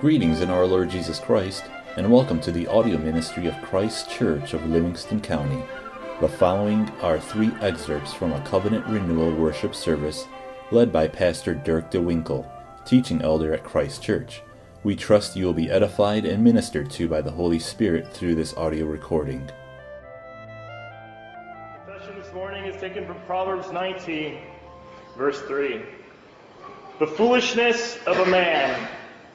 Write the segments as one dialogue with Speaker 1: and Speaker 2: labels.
Speaker 1: Greetings in our Lord Jesus Christ, and welcome to the audio ministry of Christ Church of Livingston County. The following are three excerpts from a covenant renewal worship service led by Pastor Dirk DeWinkle, teaching elder at Christ Church. We trust you will be edified and ministered to by the Holy Spirit through this audio recording.
Speaker 2: Confession this morning is taken from Proverbs 19, verse 3. The foolishness of a man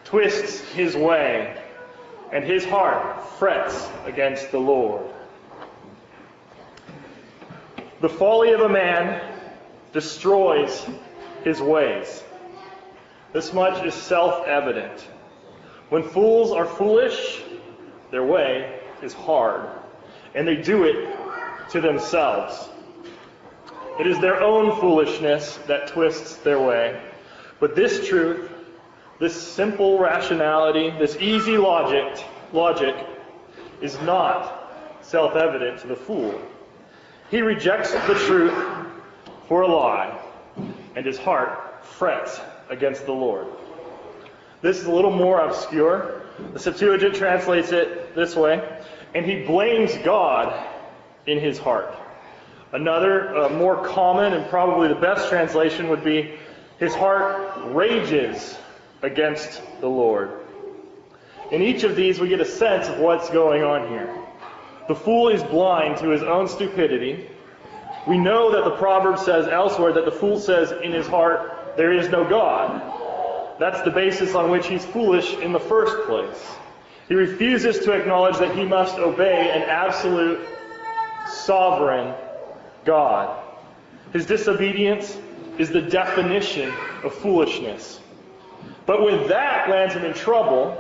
Speaker 2: twists his way, and his heart frets against the Lord. The folly of a man destroys his ways. This much is self evident. When fools are foolish, their way is hard, and they do it to themselves. It is their own foolishness that twists their way. But this truth, this simple rationality, this easy logic, logic is not self-evident to the fool. He rejects the truth for a lie, and his heart frets against the Lord. This is a little more obscure. The Septuagint translates it this way, and he blames God in his heart. Another, uh, more common and probably the best translation would be his heart rages against the Lord. In each of these, we get a sense of what's going on here. The fool is blind to his own stupidity. We know that the proverb says elsewhere that the fool says in his heart, There is no God. That's the basis on which he's foolish in the first place. He refuses to acknowledge that he must obey an absolute, sovereign God. His disobedience is the definition of foolishness. But when that lands him in trouble,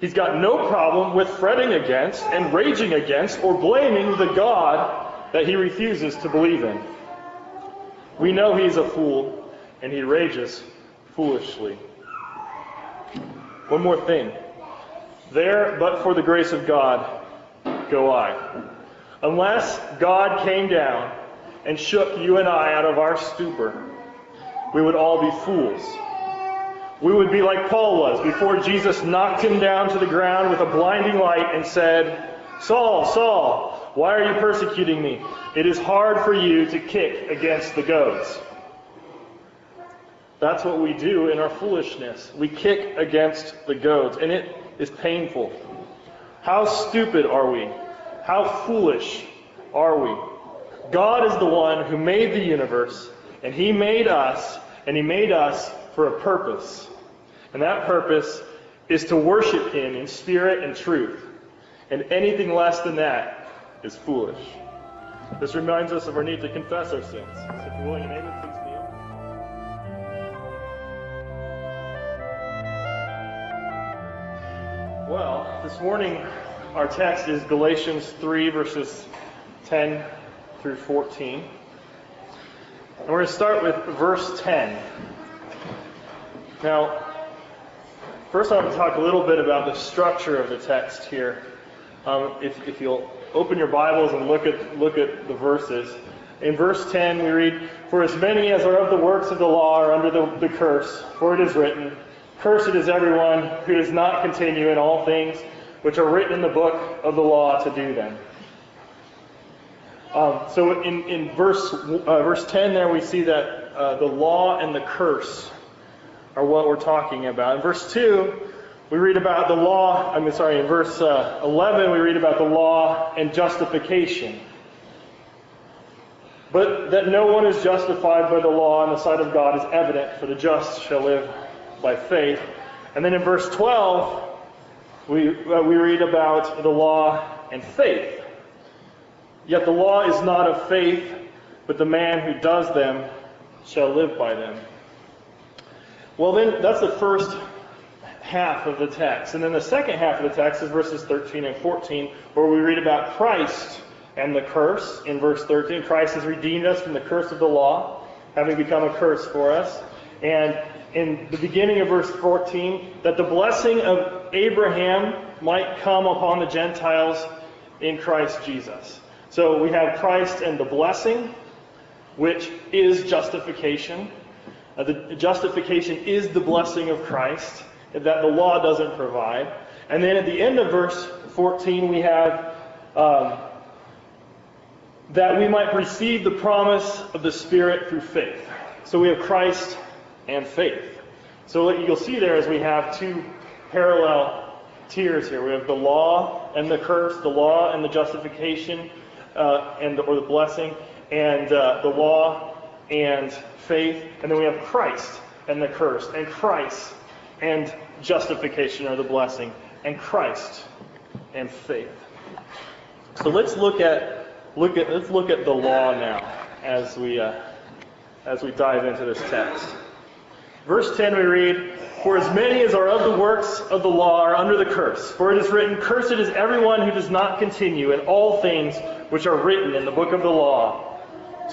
Speaker 2: he's got no problem with fretting against and raging against or blaming the God that he refuses to believe in. We know he's a fool and he rages foolishly. One more thing. There, but for the grace of God, go I. Unless God came down and shook you and I out of our stupor, we would all be fools. We would be like Paul was before Jesus knocked him down to the ground with a blinding light and said, Saul, Saul, why are you persecuting me? It is hard for you to kick against the goads. That's what we do in our foolishness. We kick against the goads, and it is painful. How stupid are we? How foolish are we? God is the one who made the universe, and He made us, and He made us for a purpose. And that purpose is to worship Him in spirit and truth. And anything less than that is foolish. This reminds us of our need to confess our sins. So if you're willing and able, please kneel. Well, this morning our text is Galatians 3, verses 10 through 14. And we're going to start with verse 10. Now, first I want to talk a little bit about the structure of the text here. Um, if, if you'll open your Bibles and look at, look at the verses. In verse 10, we read, For as many as are of the works of the law are under the, the curse, for it is written, Cursed is everyone who does not continue in all things which are written in the book of the law to do them. Um, so in, in verse, uh, verse 10 there we see that uh, the law and the curse are what we're talking about. In verse 2, we read about the law, I mean, sorry, in verse uh, 11, we read about the law and justification. But that no one is justified by the law in the sight of God is evident, for the just shall live by faith. And then in verse 12, we, uh, we read about the law and faith. Yet the law is not of faith, but the man who does them shall live by them. Well, then, that's the first half of the text. And then the second half of the text is verses 13 and 14, where we read about Christ and the curse. In verse 13, Christ has redeemed us from the curse of the law, having become a curse for us. And in the beginning of verse 14, that the blessing of Abraham might come upon the Gentiles in Christ Jesus. So we have Christ and the blessing, which is justification. Uh, the justification is the blessing of Christ. that the law doesn't provide. And then at the end of verse 14, we have um, that we might receive the promise of the Spirit through faith. So we have Christ and faith. So what you'll see there is we have two parallel tiers here. We have the law and the curse, the law and the justification, uh, and or the blessing, and uh, the law and faith, and then we have Christ and the curse, and Christ and justification or the blessing, and Christ and faith. So let's look at look at let's look at the law now as we uh, as we dive into this text. Verse 10 we read, For as many as are of the works of the law are under the curse. For it is written, Cursed is everyone who does not continue in all things which are written in the book of the law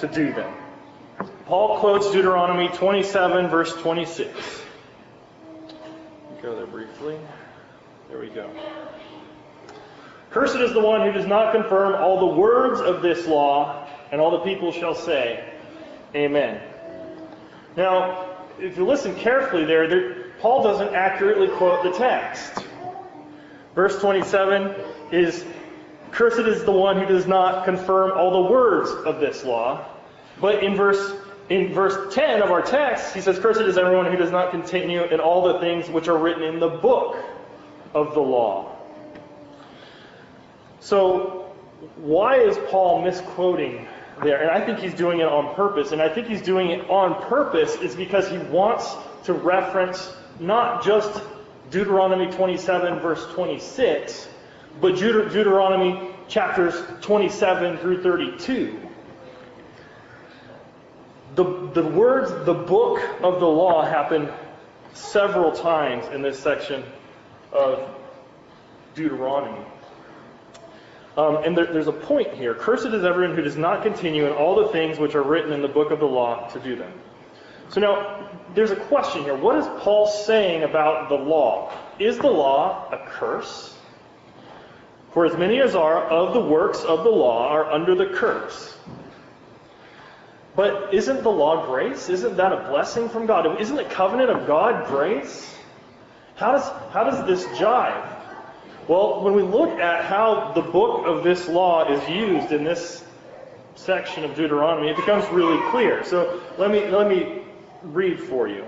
Speaker 2: to do them. Paul quotes Deuteronomy 27, verse 26. Go there briefly. There we go. Cursed is the one who does not confirm all the words of this law, and all the people shall say, Amen. Now, if you listen carefully there, there Paul doesn't accurately quote the text. Verse 27 is Cursed is the one who does not confirm all the words of this law. But in verse in verse 10 of our text, he says, Cursed is everyone who does not continue in all the things which are written in the book of the law. So, why is Paul misquoting there? And I think he's doing it on purpose. And I think he's doing it on purpose is because he wants to reference not just Deuteronomy 27, verse 26, but Deut- Deuteronomy chapters 27 through 32. The, the words, the book of the law, happen several times in this section of Deuteronomy. Um, and there, there's a point here. Cursed is everyone who does not continue in all the things which are written in the book of the law to do them. So now, there's a question here. What is Paul saying about the law? Is the law a curse? For as many as are of the works of the law are under the curse. But isn't the law grace? Isn't that a blessing from God? Isn't the covenant of God grace? How does, how does this jive? Well, when we look at how the book of this law is used in this section of Deuteronomy, it becomes really clear. So let me, let me read for you.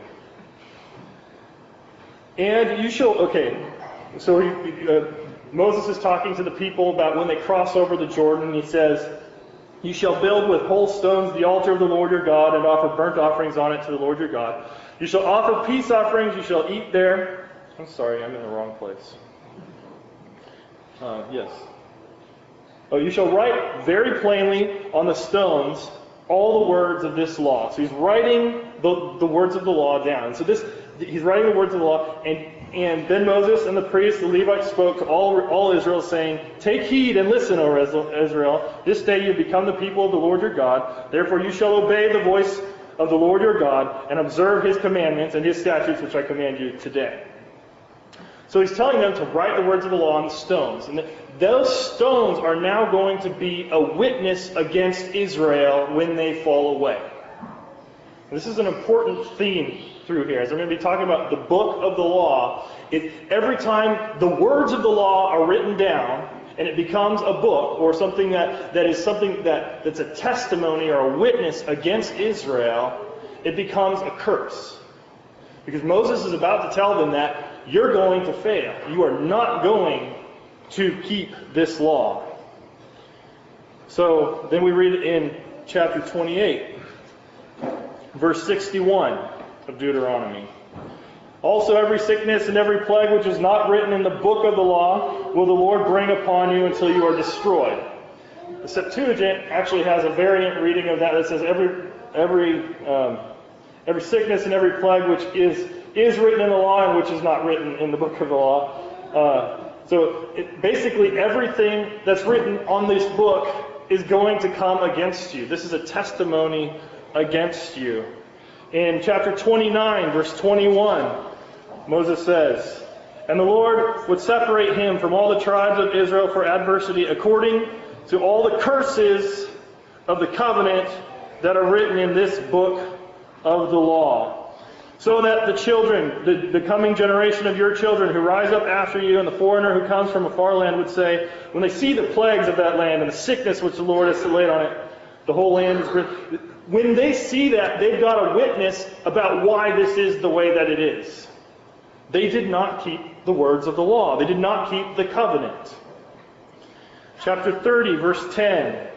Speaker 2: And you shall, okay, so he, uh, Moses is talking to the people about when they cross over the Jordan. He says, You shall build with whole stones the altar of the Lord your God and offer burnt offerings on it to the Lord your God. You shall offer peace offerings, you shall eat there. I'm sorry, I'm in the wrong place. Uh, yes. Oh, you shall write very plainly on the stones all the words of this law. So he's writing the, the words of the law down. So this, he's writing the words of the law, and and then Moses and the priests, the Levites, spoke to all, all Israel, saying, Take heed and listen, O Israel. This day you become the people of the Lord your God. Therefore you shall obey the voice of the Lord your God and observe his commandments and his statutes, which I command you today. So he's telling them to write the words of the law on the stones. And those stones are now going to be a witness against Israel when they fall away. This is an important theme through here. As I'm going to be talking about the book of the law, it, every time the words of the law are written down and it becomes a book or something that, that is something that, that's a testimony or a witness against Israel, it becomes a curse. Because Moses is about to tell them that you're going to fail. You are not going to keep this law. So then we read in chapter 28, verse 61 of Deuteronomy. Also, every sickness and every plague which is not written in the book of the law will the Lord bring upon you until you are destroyed. The Septuagint actually has a variant reading of that that says every every um, every sickness and every plague which is is written in the law and which is not written in the book of the law. Uh, so it, basically, everything that's written on this book is going to come against you. This is a testimony against you. In chapter 29, verse 21, Moses says, And the Lord would separate him from all the tribes of Israel for adversity according to all the curses of the covenant that are written in this book of the law. So that the children, the, the coming generation of your children who rise up after you, and the foreigner who comes from a far land would say, when they see the plagues of that land and the sickness which the Lord has laid on it, the whole land is. When they see that, they've got a witness about why this is the way that it is. They did not keep the words of the law. They did not keep the covenant. Chapter 30, verse 10.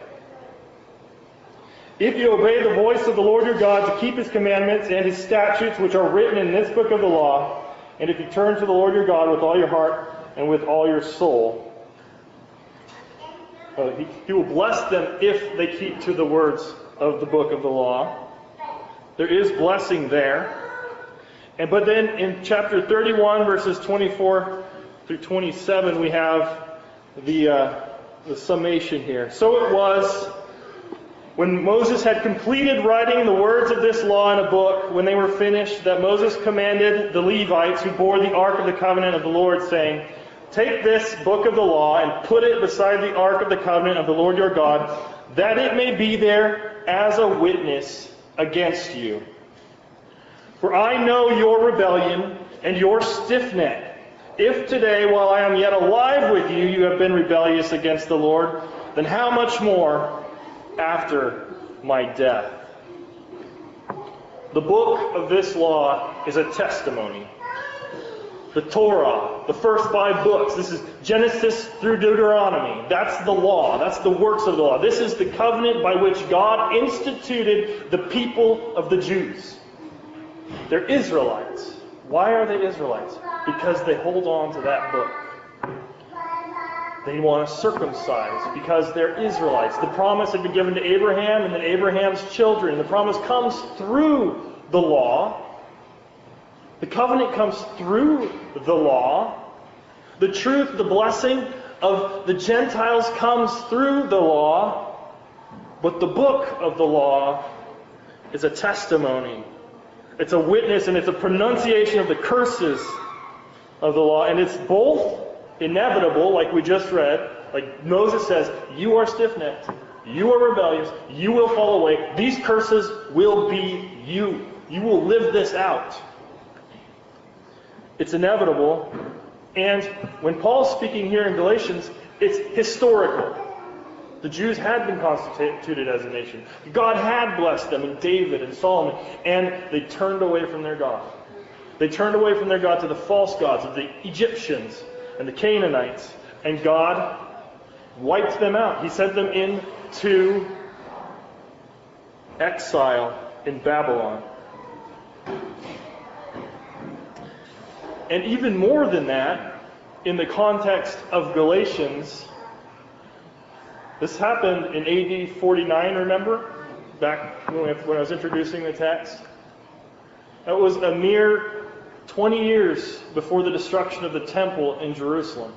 Speaker 2: If you obey the voice of the Lord your God to keep his commandments and his statutes which are written in this book of the law, and if you turn to the Lord your God with all your heart and with all your soul, uh, he, he will bless them if they keep to the words of the book of the law. There is blessing there. And but then in chapter 31, verses 24 through 27, we have the uh, the summation here. So it was when Moses had completed writing the words of this law in a book, when they were finished, that Moses commanded the Levites who bore the ark of the covenant of the Lord, saying, Take this book of the law and put it beside the ark of the covenant of the Lord your God, that it may be there as a witness against you. For I know your rebellion and your stiff neck. If today, while I am yet alive with you, you have been rebellious against the Lord, then how much more after my death. The book of this law is a testimony. The Torah, the first five books, this is Genesis through Deuteronomy. That's the law. That's the works of the law. This is the covenant by which God instituted the people of the Jews. They're Israelites. Why are they Israelites? Because they hold on to that book. They want to circumcise because they're Israelites. The promise had been given to Abraham and then Abraham's children. The promise comes through the law. The covenant comes through the law. The truth, the blessing of the Gentiles comes through the law. But the book of the law is a testimony. It's a witness and it's a pronunciation of the curses of the law. And it's both inevitable, like we just read. Like Moses says, You are stiff necked. You are rebellious. You will fall away. These curses will be you. You will live this out. It's inevitable. And when Paul's speaking here in Galatians, it's historical. The Jews had been constituted as a nation. God had blessed them, and David and Solomon, and they turned away from their God. They turned away from their God to the false gods of the Egyptians and the Canaanites, and God wiped them out. He sent them into exile in Babylon. And even more than that, in the context of Galatians, this happened in AD 49, remember? Back when I was introducing the text. That was a mere 20 years before the destruction of the temple in Jerusalem.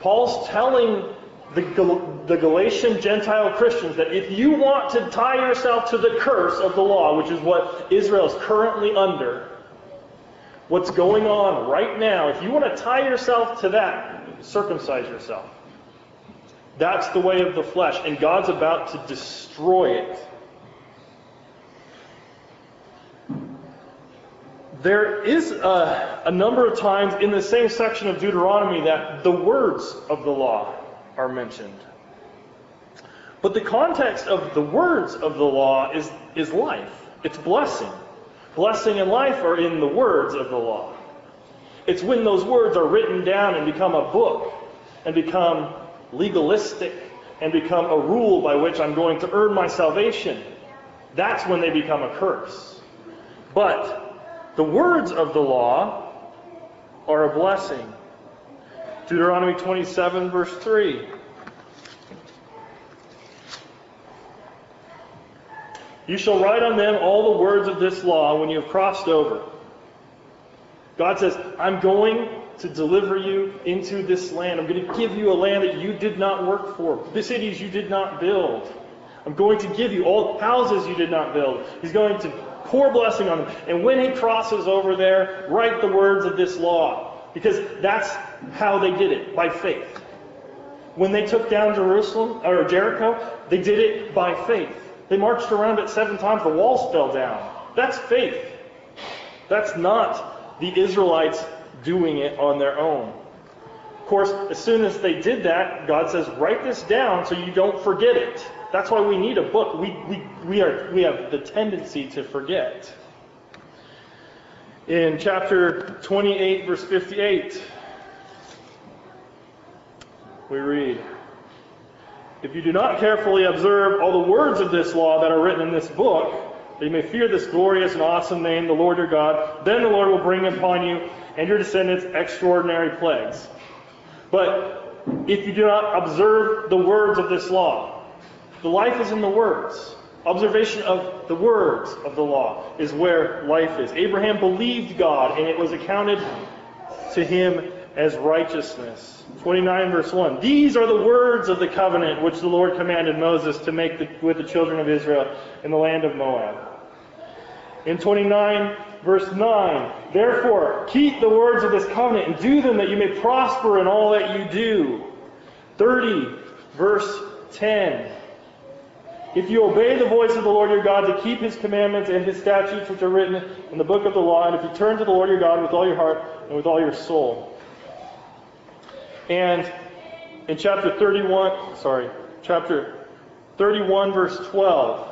Speaker 2: Paul's telling the, Gal- the Galatian Gentile Christians that if you want to tie yourself to the curse of the law, which is what Israel is currently under, what's going on right now, if you want to tie yourself to that, circumcise yourself. That's the way of the flesh, and God's about to destroy it. There is a, a, number of times in the same section of Deuteronomy that the words of the law are mentioned. But the context of the words of the law is, is life. It's blessing. Blessing and life are in the words of the law. It's when those words are written down and become a book and become legalistic and become a rule by which I'm going to earn my salvation. That's when they become a curse. But the words of the law are a blessing. Deuteronomy 27, verse 3. You shall write on them all the words of this law when you have crossed over. God says, I'm going to deliver you into this land. I'm going to give you a land that you did not work for, the cities you did not build. I'm going to give you all houses you did not build. He's going to pour blessing on them. And when he crosses over there, write the words of this law. Because that's how they did it, by faith. When they took down Jerusalem or Jericho, they did it by faith. They marched around it seven times, the walls fell down. That's faith. That's not the Israelites doing it on their own. Of course, as soon as they did that, God says, write this down so you don't forget it. That's why we need a book. We, we, we, are, we have the tendency to forget. In chapter 28, verse 58, we read, If you do not carefully observe all the words of this law that are written in this book, that you may fear this glorious and awesome name, the Lord your God, then the Lord will bring upon you and your descendants extraordinary plagues. But if you do not observe the words of this law, the life is in the words. Observation of the words of the law is where life is. Abraham believed God, and it was accounted to him as righteousness. 29 verse 1. These are the words of the covenant which the Lord commanded Moses to make the, with the children of Israel in the land of Moab. In 29 verse 9, therefore keep the words of this covenant and do them that you may prosper in all that you do. 30 verse 10. If you obey the voice of the Lord your God to keep his commandments and his statutes which are written in the book of the law, and if you turn to the Lord your God with all your heart and with all your soul. And in chapter 31, sorry, chapter 31, verse 12.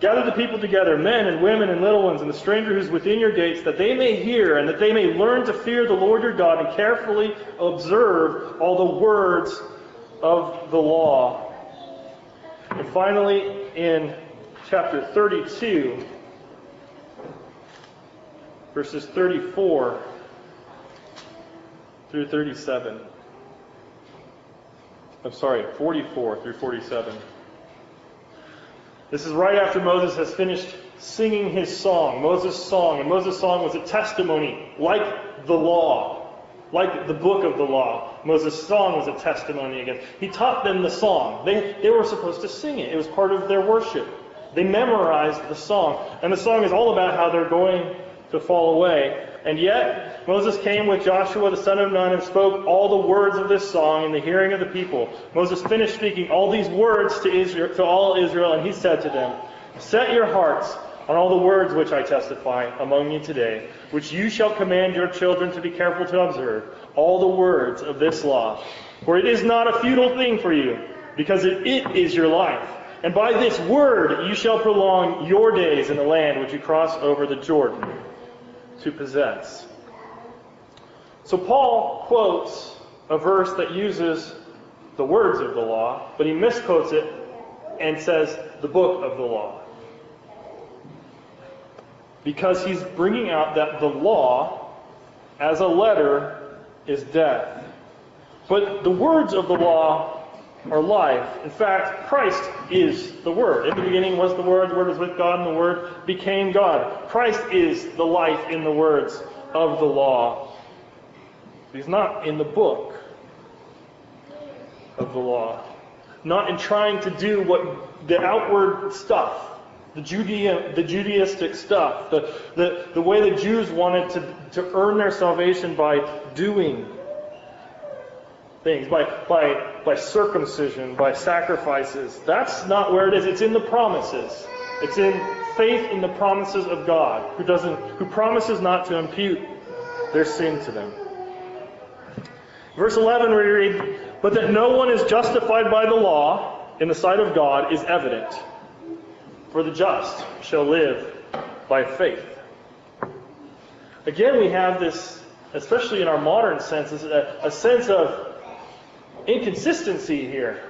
Speaker 2: Gather the people together, men and women and little ones, and the stranger who's within your gates, that they may hear and that they may learn to fear the Lord your God and carefully observe all the words of the law. And finally, in chapter 32, verses 34 through 37. I'm sorry, 44 through 47. This is right after Moses has finished singing his song, Moses' song. And Moses' song was a testimony, like the law, like the book of the law. Moses' song was a testimony against. He taught them the song. They, they were supposed to sing it, it was part of their worship. They memorized the song. And the song is all about how they're going to fall away. And yet, Moses came with Joshua the son of Nun and spoke all the words of this song in the hearing of the people. Moses finished speaking all these words to, Israel, to all Israel, and he said to them, Set your hearts on all the words which I testify among you today, which you shall command your children to be careful to observe, all the words of this law. For it is not a futile thing for you, because it, it is your life. And by this word you shall prolong your days in the land which you cross over the Jordan to possess. So Paul quotes a verse that uses the words of the law, but he misquotes it and says the book of the law. Because he's bringing out that the law, as a letter, is death. But the words of the law are life. In fact, Christ is the Word. In the beginning was the Word, the Word was with God, and the Word became God. Christ is the life in the words of the law. He's not in the book of the law. Not in trying to do what the outward stuff, the, Judea, the Judaistic stuff, the, the, the way the Jews wanted to, to earn their salvation by doing things, by, by, by circumcision, by sacrifices. That's not where it is. It's in the promises. It's in faith in the promises of God, who doesn't who promises not to impute their sin to them. Verse 11 we read, But that no one is justified by the law in the sight of God is evident. For the just shall live by faith. Again, we have this, especially in our modern senses, a, a sense of inconsistency here.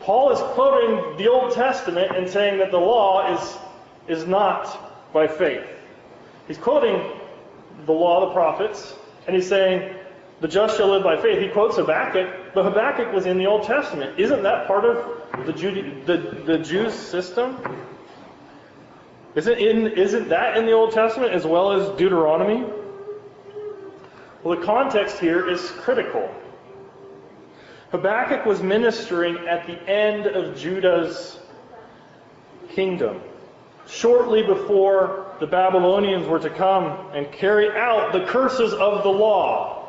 Speaker 2: Paul is quoting the Old Testament and saying that the law is, is not by faith. He's quoting the law of the prophets, and he's saying, the just shall live by faith. He quotes Habakkuk, but Habakkuk was in the Old Testament. Isn't that part of the, Jude, the, the Jews' system? Isn't, in, isn't that in the Old Testament as well as Deuteronomy? Well, the context here is critical. Habakkuk was ministering at the end of Judah's kingdom, shortly before the Babylonians were to come and carry out the curses of the law.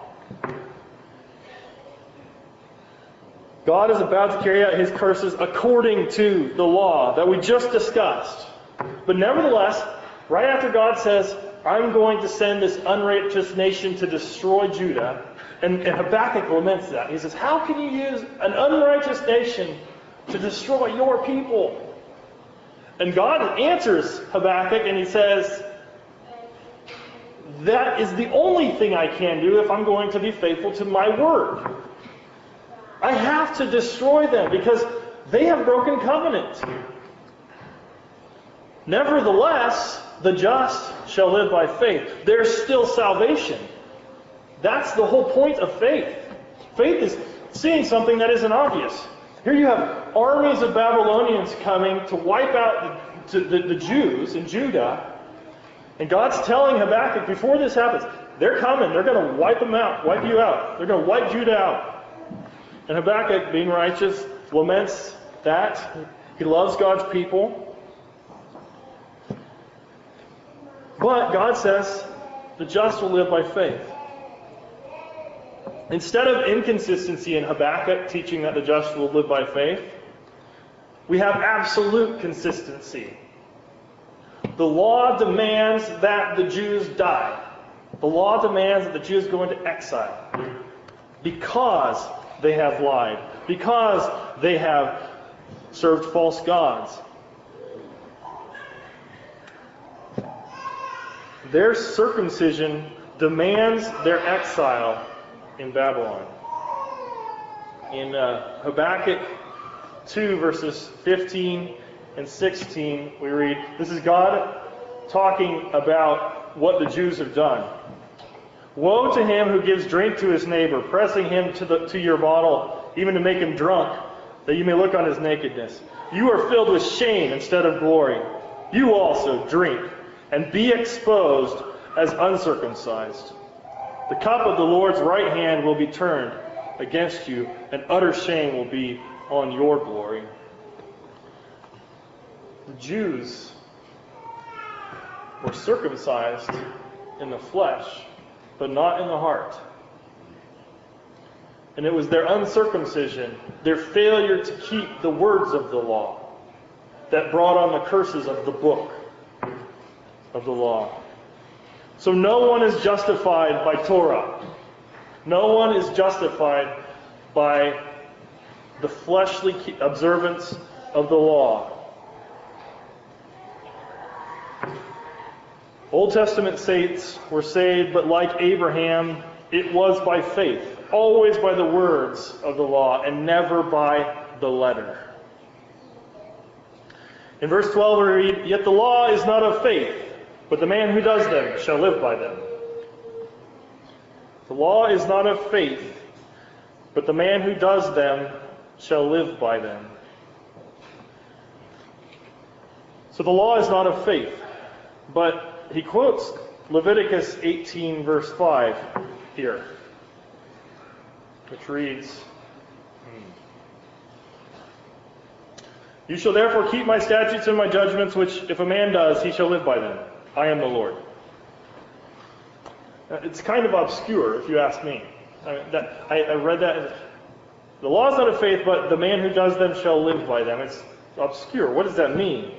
Speaker 2: God is about to carry out his curses according to the law that we just discussed. But nevertheless, right after God says, I'm going to send this unrighteous nation to destroy Judah. And, and Habakkuk laments that. He says, How can you use an unrighteous nation to destroy your people? And God answers Habakkuk and he says, That is the only thing I can do if I'm going to be faithful to my word. I have to destroy them because they have broken covenant. Nevertheless, the just shall live by faith. There's still salvation. That's the whole point of faith. Faith is seeing something that isn't obvious. Here you have armies of Babylonians coming to wipe out the, the, the Jews in Judah. And God's telling Habakkuk before this happens, they're coming. They're going to wipe them out, wipe you out. They're going to wipe Judah out. And Habakkuk, being righteous, laments that. He loves God's people. But God says the just will live by faith. Instead of inconsistency in Habakkuk teaching that the just will live by faith, we have absolute consistency. The law demands that the Jews die. The law demands that the Jews go into exile because they have lied, because they have served false gods. Their circumcision demands their exile in Babylon. In uh, Habakkuk 2, verses 15 and 16, we read this is God talking about what the Jews have done. Woe to him who gives drink to his neighbor, pressing him to, the, to your bottle, even to make him drunk, that you may look on his nakedness. You are filled with shame instead of glory. You also drink and be exposed as uncircumcised. The cup of the Lord's right hand will be turned against you, and utter shame will be on your glory. The Jews were circumcised in the flesh, but not in the heart. And it was their uncircumcision, their failure to keep the words of the law, that brought on the curses of the book of the law. So no one is justified by Torah. No one is justified by the fleshly observance of the law. Old Testament saints were saved, but like Abraham, it was by faith, always by the words of the law, and never by the letter. In verse 12 we read, Yet the law is not of faith but the man who does them shall live by them. The law is not of faith, but the man who does them shall live by them. So the law is not of faith, but he quotes Leviticus 18, verse 5 here, which reads, You shall therefore keep my statutes and my judgments, which if a man does, he shall live by them. I am the Lord. Uh, it's kind of obscure, if you ask me. I, that, I, I read that. The law is not of faith, but the man who does them shall live by them. It's obscure. What does that mean?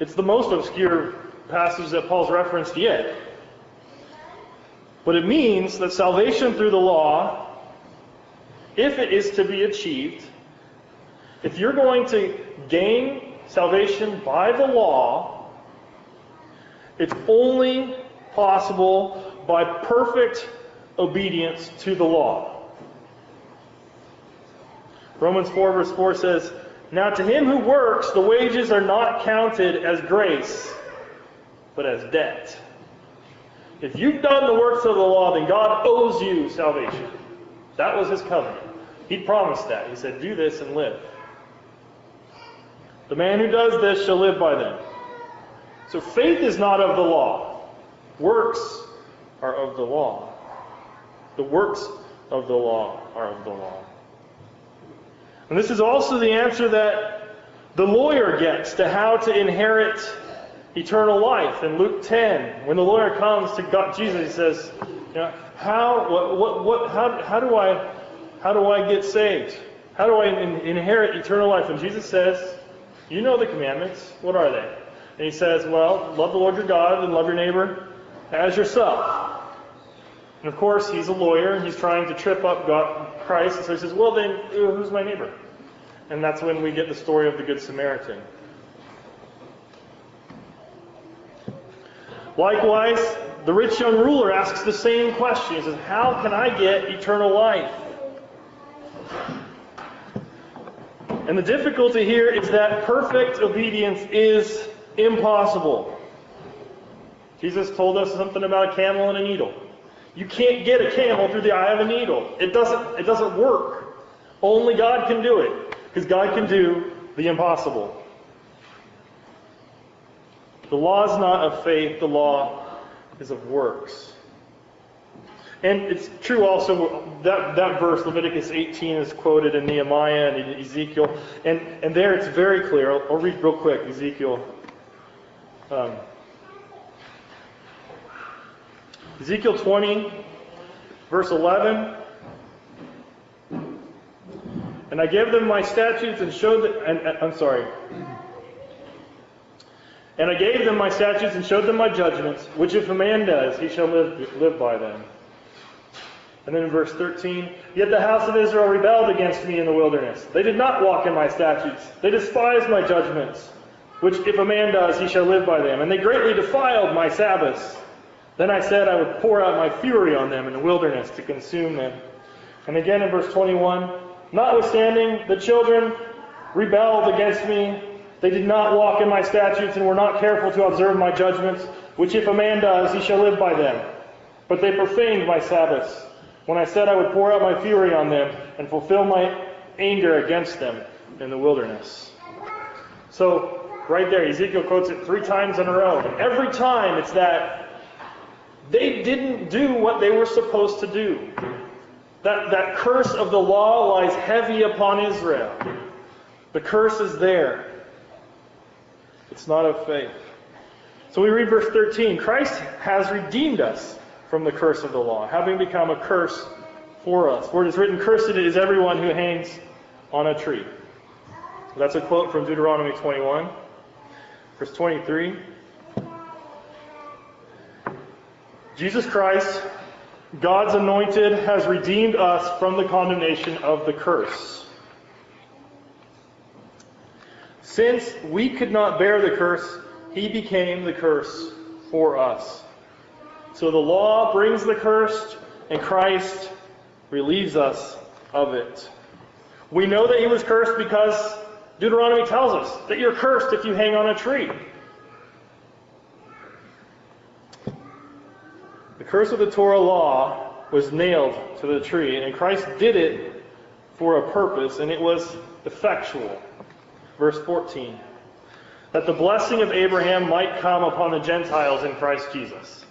Speaker 2: It's the most obscure passage that Paul's referenced yet. But it means that salvation through the law, if it is to be achieved, if you're going to gain salvation by the law, it's only possible by perfect obedience to the law. Romans 4, verse 4 says, Now to him who works, the wages are not counted as grace, but as debt. If you've done the works of the law, then God owes you salvation. That was his covenant. He promised that. He said, Do this and live. The man who does this shall live by them. So faith is not of the law. Works are of the law. The works of the law are of the law. And this is also the answer that the lawyer gets to how to inherit eternal life. In Luke 10, when the lawyer comes to God, Jesus, he says, you know, how, what, what, what, how, how do I, how do I get saved? How do I in, inherit eternal life? And Jesus says, you know the commandments. What are they? And he says, well, love the Lord your God and love your neighbor as yourself. And of course, he's a lawyer and he's trying to trip up God, Christ. So he says, well, then, uh, who's my neighbor? And that's when we get the story of the Good Samaritan. Likewise, the rich young ruler asks the same question. He says, How can I get eternal life? And the difficulty here is that perfect obedience is impossible. Jesus told us something about a camel and a needle. You can't get a camel through the eye of a needle. It doesn't, it doesn't work. Only God can do it, because God can do the impossible. The law is not of faith, the law is of works. And it's true also that that verse, Leviticus 18, is quoted in Nehemiah and Ezekiel, and and there it's very clear. I'll, I'll read real quick Ezekiel. Um, Ezekiel 20, verse 11. And I gave them my statutes and showed them, and, and, I'm sorry. And I gave them my statutes and showed them my judgments, which if a man does, he shall live, live by them. And then in verse 13, Yet the house of Israel rebelled against me in the wilderness. They did not walk in my statutes. They despised my judgments, which if a man does, he shall live by them. And they greatly defiled my Sabbaths. Then I said I would pour out my fury on them in the wilderness to consume them. And again in verse 21, Notwithstanding, the children rebelled against me. They did not walk in my statutes and were not careful to observe my judgments, which if a man does, he shall live by them. But they profaned my Sabbaths when I said I would pour out my fury on them and fulfill my anger against them in the wilderness. So, right there, Ezekiel quotes it three times in a row. And every time it's that they didn't do what they were supposed to do. That, that curse of the law lies heavy upon Israel. The curse is there. It's not of faith. So we read verse 13 Christ has redeemed us from the curse of the law, having become a curse for us. For it is written, Cursed is everyone who hangs on a tree. That's a quote from Deuteronomy 21, verse 23. Jesus Christ, God's anointed, has redeemed us from the condemnation of the curse. Since we could not bear the curse, he became the curse for us. So the law brings the curse, and Christ relieves us of it. We know that he was cursed because Deuteronomy tells us that you're cursed if you hang on a tree. The curse of the Torah law was nailed to the tree, and Christ did it for a purpose, and it was effectual. Verse 14 that the blessing of Abraham might come upon the Gentiles in Christ Jesus.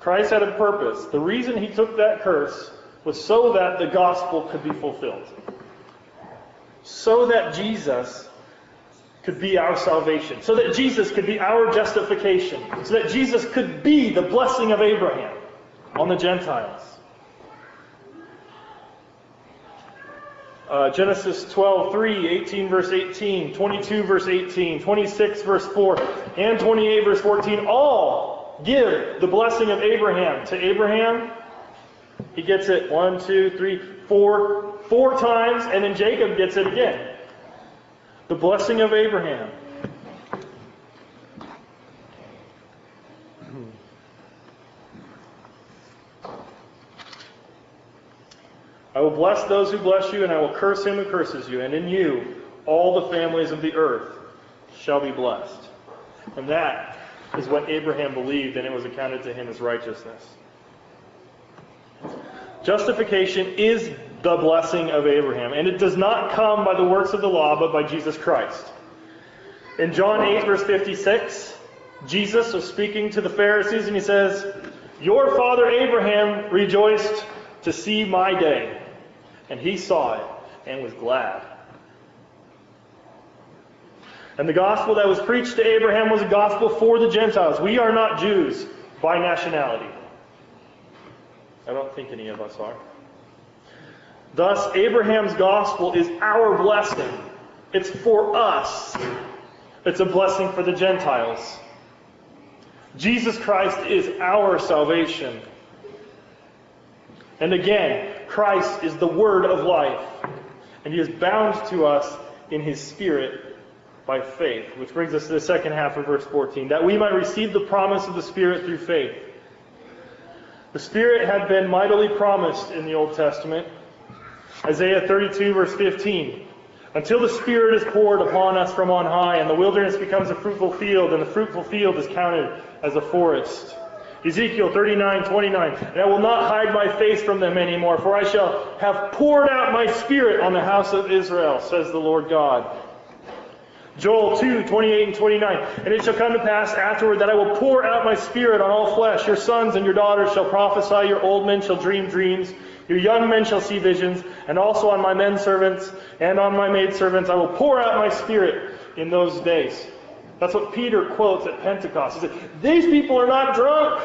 Speaker 2: Christ had a purpose. The reason he took that curse was so that the gospel could be fulfilled. So that Jesus could be our salvation. So that Jesus could be our justification. So that Jesus could be the blessing of Abraham on the Gentiles. Uh, Genesis 12, 3, 18 verse 18, 22 verse 18, 26 verse 4, and 28 verse 14 all give the blessing of Abraham to Abraham. He gets it one, two, three, four, four times, and then Jacob gets it again. The blessing of Abraham. I will bless those who bless you, and I will curse him who curses you, and in you all the families of the earth shall be blessed. And that is what Abraham believed, and it was accounted to him as righteousness. Justification is the blessing of Abraham, and it does not come by the works of the law, but by Jesus Christ. In John 8, verse 56, Jesus was speaking to the Pharisees, and he says, Your father Abraham rejoiced to see my day, and he saw it and was glad. And the gospel that was preached to Abraham was a gospel for the Gentiles. We are not Jews by nationality. I don't think any of us are. Thus, Abraham's gospel is our blessing. It's for us. It's a blessing for the Gentiles. Jesus Christ is our salvation. And again, Christ is the word of life, and he is bound to us in his spirit by faith. Which brings us to the second half of verse 14 that we might receive the promise of the Spirit through faith. The Spirit had been mightily promised in the Old Testament. Isaiah 32, verse 15. Until the Spirit is poured upon us from on high, and the wilderness becomes a fruitful field, and the fruitful field is counted as a forest. Ezekiel 39, 29. And I will not hide my face from them anymore, for I shall have poured out my Spirit on the house of Israel, says the Lord God. Joel 2, 28 and 29. And it shall come to pass afterward that I will pour out my spirit on all flesh. Your sons and your daughters shall prophesy, your old men shall dream dreams, your young men shall see visions, and also on my men servants and on my maidservants I will pour out my spirit in those days. That's what Peter quotes at Pentecost. He said, These people are not drunk,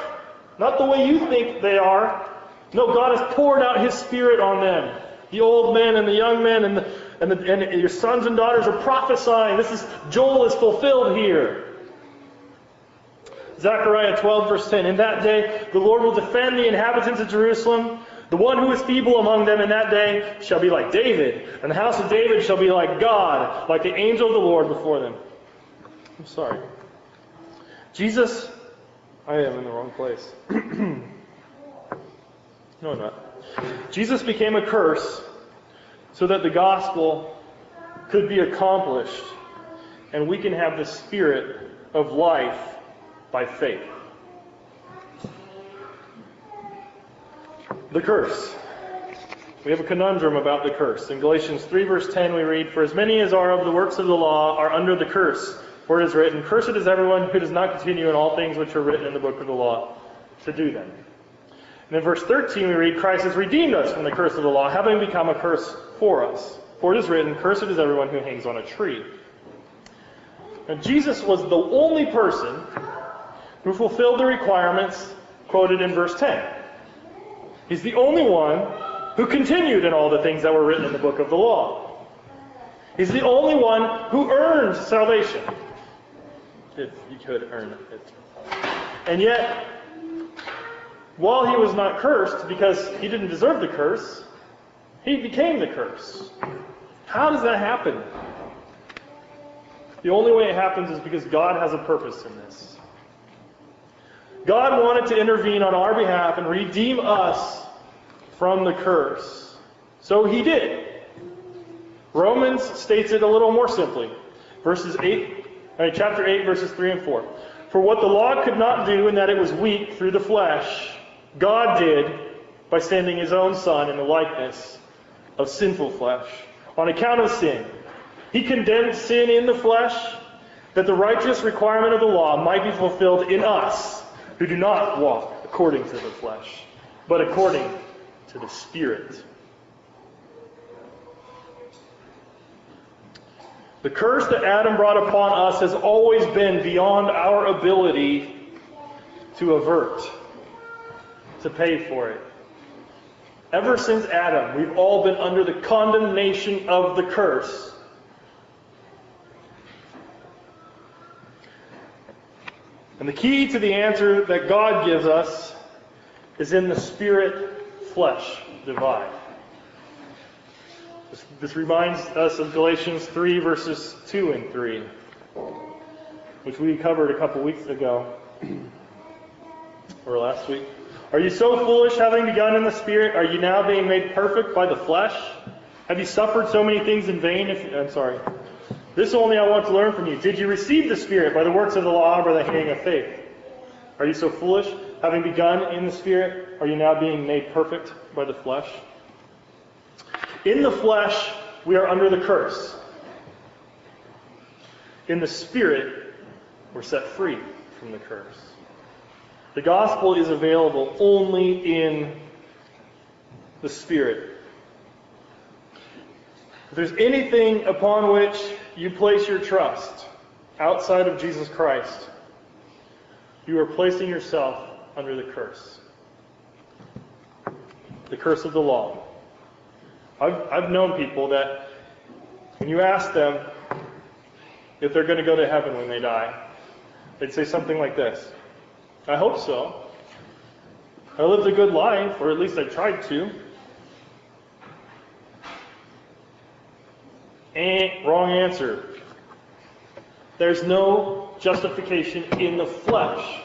Speaker 2: not the way you think they are. No, God has poured out his spirit on them. The old men and the young men and the and, the, and your sons and daughters are prophesying. This is Joel is fulfilled here. Zechariah 12, verse 10. In that day, the Lord will defend the inhabitants of Jerusalem. The one who is feeble among them in that day shall be like David, and the house of David shall be like God, like the angel of the Lord before them. I'm sorry. Jesus, I am in the wrong place. no, I'm not. Jesus became a curse so that the gospel could be accomplished and we can have the spirit of life by faith. The curse. We have a conundrum about the curse. In Galatians 3, verse 10, we read, For as many as are of the works of the law are under the curse. For it is written, Cursed is everyone who does not continue in all things which are written in the book of the law to do them. And in verse 13, we read, Christ has redeemed us from the curse of the law, having become a curse for us. For it is written, Cursed is everyone who hangs on a tree. Now, Jesus was the only person who fulfilled the requirements quoted in verse 10. He's the only one who continued in all the things that were written in the book of the law. He's the only one who earned salvation. If you could earn it. And yet, while he was not cursed, because he didn't deserve the curse, he became the curse. How does that happen? The only way it happens is because God has a purpose in this. God wanted to intervene on our behalf and redeem us from the curse. So he did. Romans states it a little more simply. Verses 8, I mean, chapter 8, verses 3 and 4. For what the law could not do in that it was weak through the flesh, God did by sending his own Son in the likeness of sinful flesh on account of sin. He condemned sin in the flesh that the righteous requirement of the law might be fulfilled in us who do not walk according to the flesh, but according to the Spirit. The curse that Adam brought upon us has always been beyond our ability to avert, to pay for it. Ever since Adam, we've all been under the condemnation of the curse. And the key to the answer that God gives us is in the spirit flesh divide. This, this, reminds us of Galatians 3, verses 2 and 3, which we covered a couple weeks ago, or last week. Are you so foolish, having begun in the Spirit? Are you now being made perfect by the flesh? Have you suffered so many things in vain? If, I'm sorry. This only I want to learn from you. Did you receive the Spirit by the works of the law or by the hearing of faith? Are you so foolish, having begun in the Spirit? Are you now being made perfect by the flesh? In the flesh, we are under the curse. In the Spirit, we're set free from the curse. The gospel is available only in the Spirit. If there's anything upon which you place your trust outside of Jesus Christ, you are placing yourself under the curse. The curse of the law. I've, I've known people that when you ask them, if they're going to go to heaven when they die, they'd say something like this I hope so. I lived a good life, or at least I tried to. And wrong answer. There's no justification in the flesh.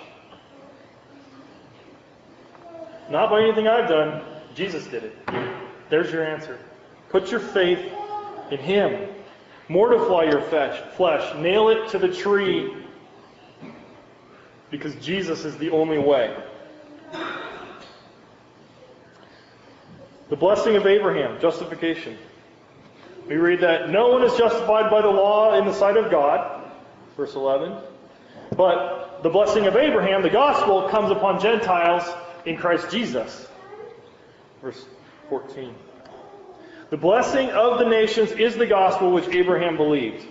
Speaker 2: Not by anything I've done. Jesus did it. There's your answer. Put your faith in Him. Mortify your flesh. Nail it to the tree. Because Jesus is the only way. The blessing of Abraham, justification. We read that no one is justified by the law in the sight of God, verse 11. But the blessing of Abraham, the gospel, comes upon Gentiles in Christ Jesus, verse 14. The blessing of the nations is the gospel which Abraham believed.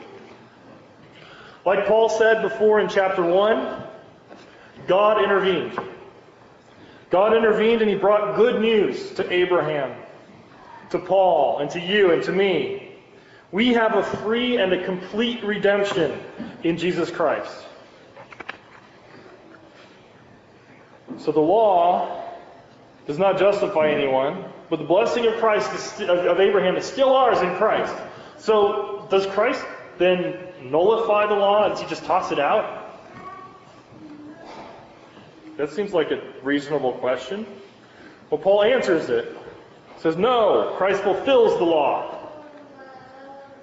Speaker 2: Like Paul said before in chapter 1, God intervened. God intervened and he brought good news to Abraham, to Paul, and to you and to me. We have a free and a complete redemption in Jesus Christ. So the law does not justify anyone, but the blessing of Christ of Abraham is still ours in Christ. So does Christ then nullify the law? Does he just toss it out? That seems like a reasonable question. Well, Paul answers it. He says, No, Christ fulfills the law.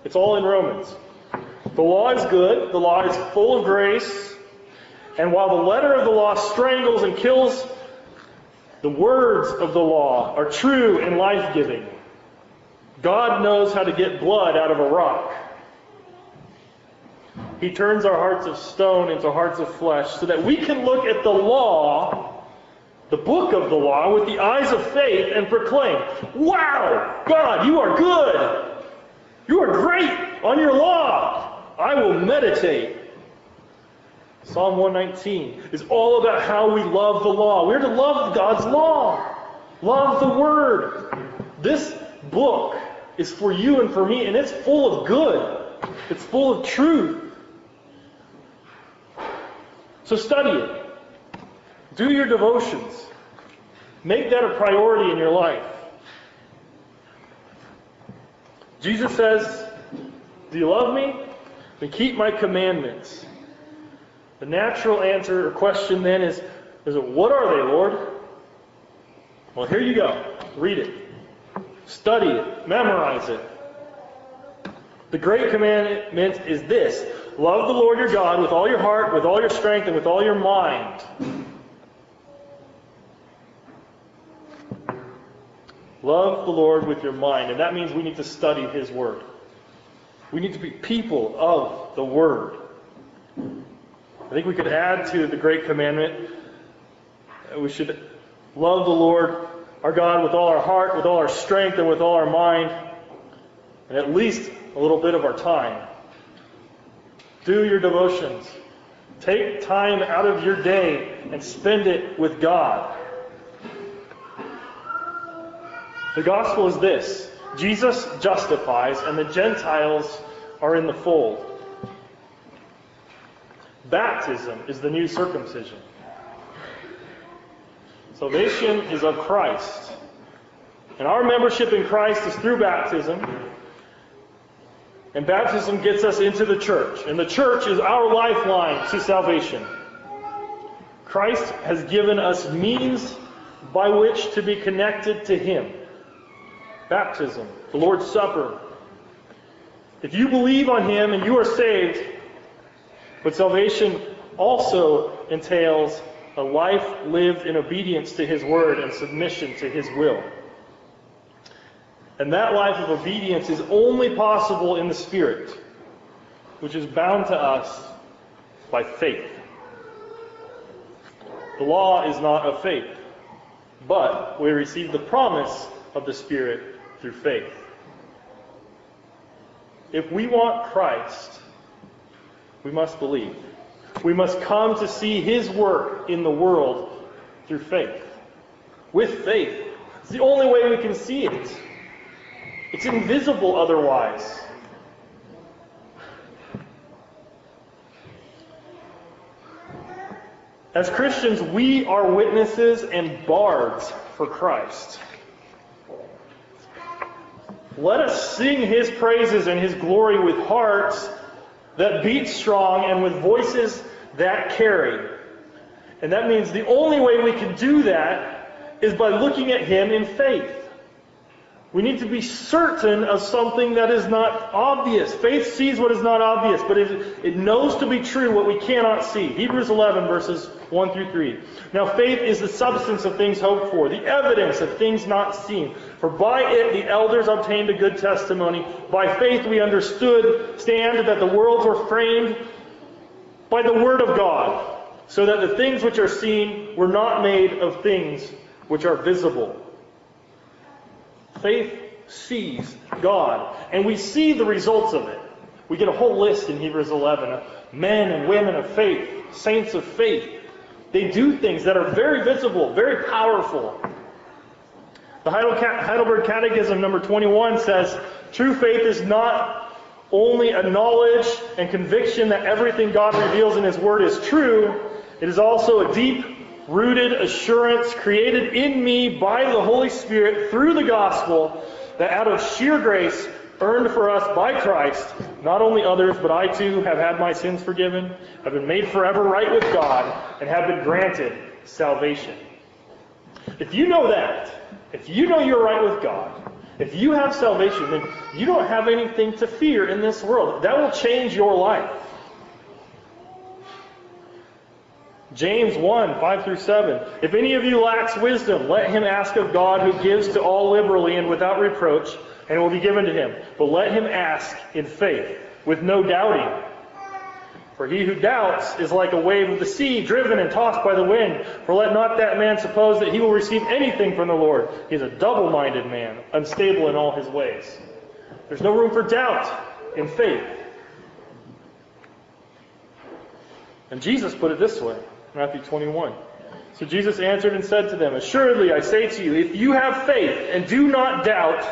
Speaker 2: It's all in Romans. The law is good, the law is full of grace, and while the letter of the law strangles and kills, the words of the law are true and life giving. God knows how to get blood out of a rock. He turns our hearts of stone into hearts of flesh so that we can look at the law, the book of the law, with the eyes of faith and proclaim, Wow, God, you are good. You are great on your law. I will meditate. Psalm 119 is all about how we love the law. We're to love God's law, love the Word. This book is for you and for me, and it's full of good, it's full of truth. So study it. Do your devotions. Make that a priority in your life. Jesus says, Do you love me? Then keep my commandments. The natural answer or question then is, is what are they, Lord? Well, here you go. Read it. Study it. Memorize it. The great commandment is this love the Lord your God with all your heart, with all your strength, and with all your mind. Love the Lord with your mind. And that means we need to study His Word. We need to be people of the Word. I think we could add to the great commandment we should love the Lord our God with all our heart, with all our strength, and with all our mind, and at least a little bit of our time. Do your devotions. Take time out of your day and spend it with God. The gospel is this Jesus justifies, and the Gentiles are in the fold. Baptism is the new circumcision. Salvation is of Christ. And our membership in Christ is through baptism. And baptism gets us into the church. And the church is our lifeline to salvation. Christ has given us means by which to be connected to Him baptism, the Lord's Supper. If you believe on Him and you are saved, but salvation also entails a life lived in obedience to His Word and submission to His will. And that life of obedience is only possible in the Spirit, which is bound to us by faith. The law is not of faith, but we receive the promise of the Spirit through faith. If we want Christ, we must believe. We must come to see his work in the world through faith. With faith. It's the only way we can see it. It's invisible otherwise. As Christians, we are witnesses and bards for Christ. Let us sing his praises and his glory with hearts that beat strong and with voices that carry. And that means the only way we can do that is by looking at him in faith. We need to be certain of something that is not obvious. Faith sees what is not obvious, but it, it knows to be true what we cannot see. Hebrews 11, verses 1 through 3. Now, faith is the substance of things hoped for, the evidence of things not seen. For by it the elders obtained a good testimony. By faith we understood, stand that the worlds were framed by the word of God, so that the things which are seen were not made of things which are visible. Faith sees God, and we see the results of it. We get a whole list in Hebrews 11 of men and women of faith, saints of faith. They do things that are very visible, very powerful. The Heidelberg Catechism, number 21, says true faith is not only a knowledge and conviction that everything God reveals in His Word is true, it is also a deep rooted assurance created in me by the Holy Spirit through the gospel that out of sheer grace earned for us by Christ, not only others, but I too have had my sins forgiven, have been made forever right with God, and have been granted salvation. If you know that, if you know you're right with God, if you have salvation, then you don't have anything to fear in this world. That will change your life. James 1, 5 through 7. If any of you lacks wisdom, let him ask of God who gives to all liberally and without reproach, and it will be given to him. But let him ask in faith, with no doubting. For he who doubts is like a wave of the sea, driven and tossed by the wind. For let not that man suppose that he will receive anything from the Lord. He is a double minded man, unstable in all his ways. There's no room for doubt in faith. And Jesus put it this way Matthew 21. So Jesus answered and said to them, Assuredly, I say to you, if you have faith and do not doubt,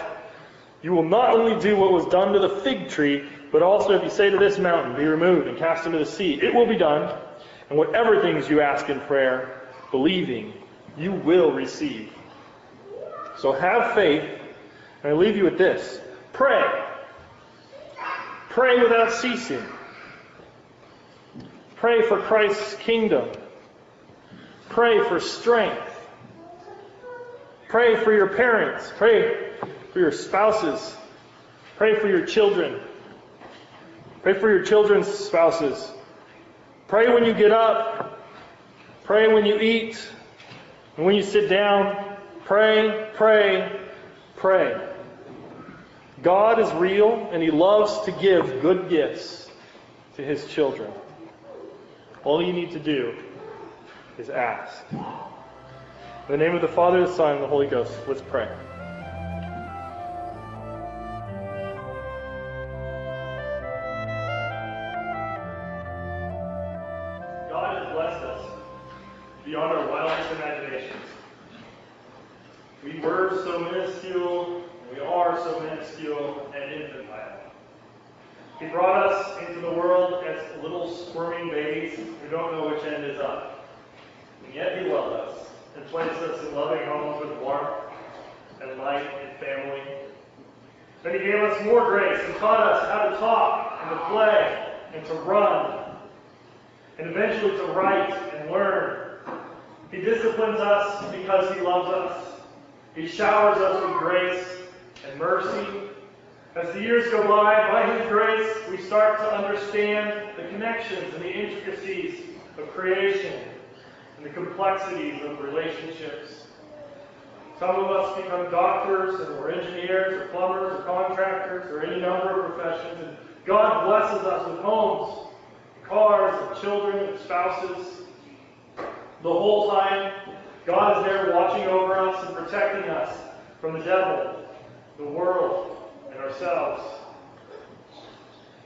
Speaker 2: you will not only do what was done to the fig tree, but also if you say to this mountain, Be removed and cast into the sea, it will be done. And whatever things you ask in prayer, believing, you will receive. So have faith, and I leave you with this pray. Pray without ceasing. Pray for Christ's kingdom. Pray for strength. Pray for your parents. Pray for your spouses. Pray for your children. Pray for your children's spouses. Pray when you get up. Pray when you eat. And when you sit down. Pray, pray, pray. God is real and He loves to give good gifts to His children. All you need to do is ask. In the name of the Father, the Son, and the Holy Ghost, let's pray. Disciplines us because he loves us. He showers us with grace and mercy. As the years go by, by his grace, we start to understand the connections and the intricacies of creation and the complexities of relationships. Some of us become doctors, and we're engineers, or plumbers, or contractors, or any number of professions. And God blesses us with homes, cars, and children, and spouses. The whole time, God is there watching over us and protecting us from the devil, the world, and ourselves.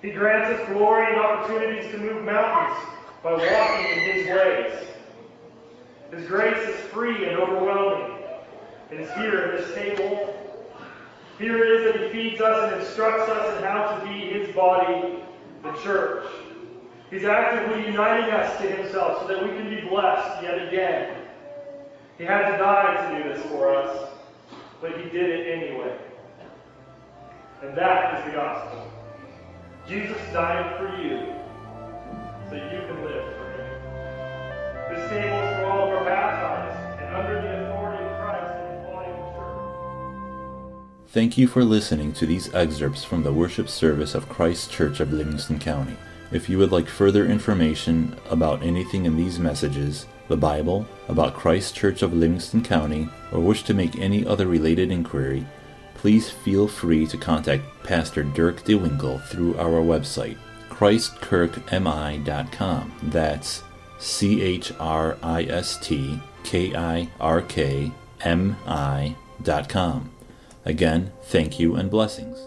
Speaker 2: He grants us glory and opportunities to move mountains by walking in His ways. His grace is free and overwhelming. It is here at this table. Here it is that He feeds us and instructs us in how to be His body, the church. He's actively uniting us to himself so that we can be blessed yet again. He had to die to do this for us, but he did it anyway. And that is the gospel. Jesus died for you so you can live for him. This table is for all who are baptized and under the authority of Christ and the body the church.
Speaker 1: Thank you for listening to these excerpts from the worship service of Christ Kirk of Livingston County. If you would like further information about anything in these messages, the Bible, about Christ Kirk of Livingston County, or wish to make any other related inquiry, please feel free to contact Pastor Dirk DeWinkle through our website, christkirkmi.com. That's C H R I S T K I R K M I dot com. Again, thank you and blessings.